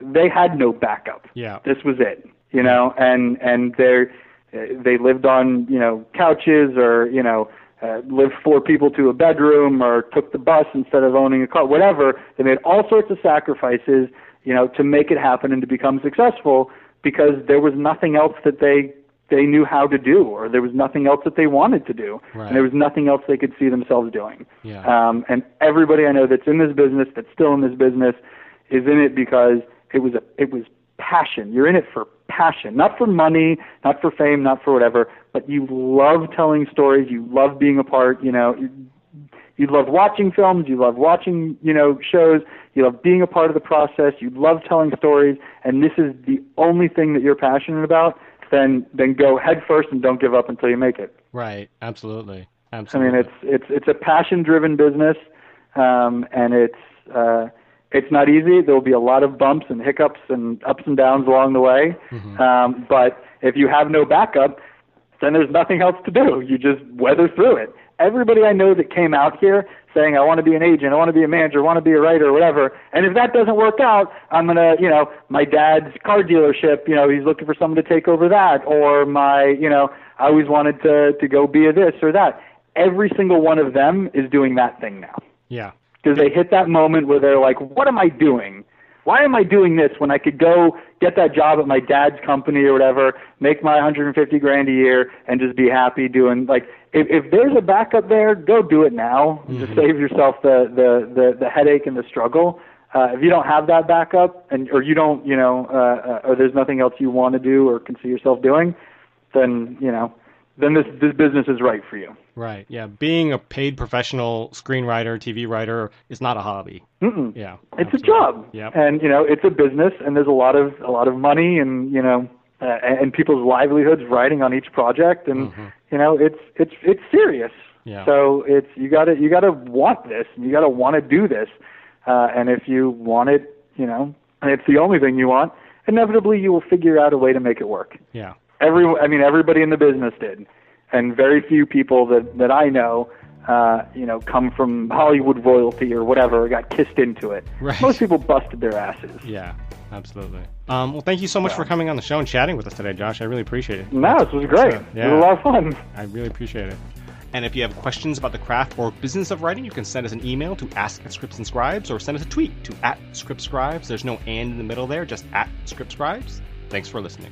they had no backup. Yeah. This was it, you know, and and they they lived on you know couches or you know uh, lived four people to a bedroom or took the bus instead of owning a car, whatever. They made all sorts of sacrifices, you know, to make it happen and to become successful because there was nothing else that they they knew how to do or there was nothing else that they wanted to do Right. and there was nothing else they could see themselves doing Yeah. um, and everybody I know that's in this business that's still in this business is in it because it was a it was passion you're in it for passion not for money not for fame not for whatever but you love telling stories you love being a part you know you, you love watching films, you love watching, you know, shows, you love being a part of the process, you love telling stories, and this is the only thing that you're passionate about, then then go head first and don't give up until you make it. Right. Absolutely. Absolutely. I mean, it's it's it's a passion driven business, um, and it's uh, it's not easy. There will be a lot of bumps and hiccups and ups and downs along the way. Um, but if you have no backup, then there's nothing else to do. You just weather through it. Everybody I know that came out here saying I want to be an agent, I want to be a manager, I want to be a writer, or whatever. And if that doesn't work out, I'm gonna, you know, my dad's car dealership, you know, he's looking for someone to take over that, or my, you know, I always wanted to to go be a this or that. Every single one of them is doing that thing now yeah. because they hit that moment where they're like, "What am I doing? Why am I doing this when I could go get that job at my dad's company or whatever, make my 150 grand a year, and just be happy doing like if if there's a backup there, go do it now. Just save yourself the the the, the headache and the struggle. Uh, if you don't have that backup, and or you don't, you know, uh, uh, or there's nothing else you want to do or can see yourself doing, then you know, then this this business is right for you. Right. Yeah. Being a paid professional screenwriter, TV writer is not a hobby. Mm-mm. Yeah. it's a job Yep. and you know it's a business and there's a lot of a lot of money and you know uh, and people's livelihoods riding on each project and you know it's it's it's serious Mm-hmm. Yeah. so it's you got to you got to want this and you got to want to do this uh and if you want it you know and it's the only thing you want inevitably you will figure out a way to make it work Yeah. every I mean everybody in the business did, and very few people that that I know, uh, you know, come from Hollywood royalty or whatever, got kissed into it. Right. Most people busted their asses. Yeah. Absolutely. Um, well, thank you so much for coming on the show and chatting with us today, Josh. I really appreciate it. No, this was great. It Yeah. was a lot of fun. I really appreciate it. And if you have questions about the craft or business of writing, you can send us an email to ask at Scripts and Scribes or send us a tweet to at Scripts Scribes. There's no and in the middle there, just at Scripts Scribes. Thanks for listening.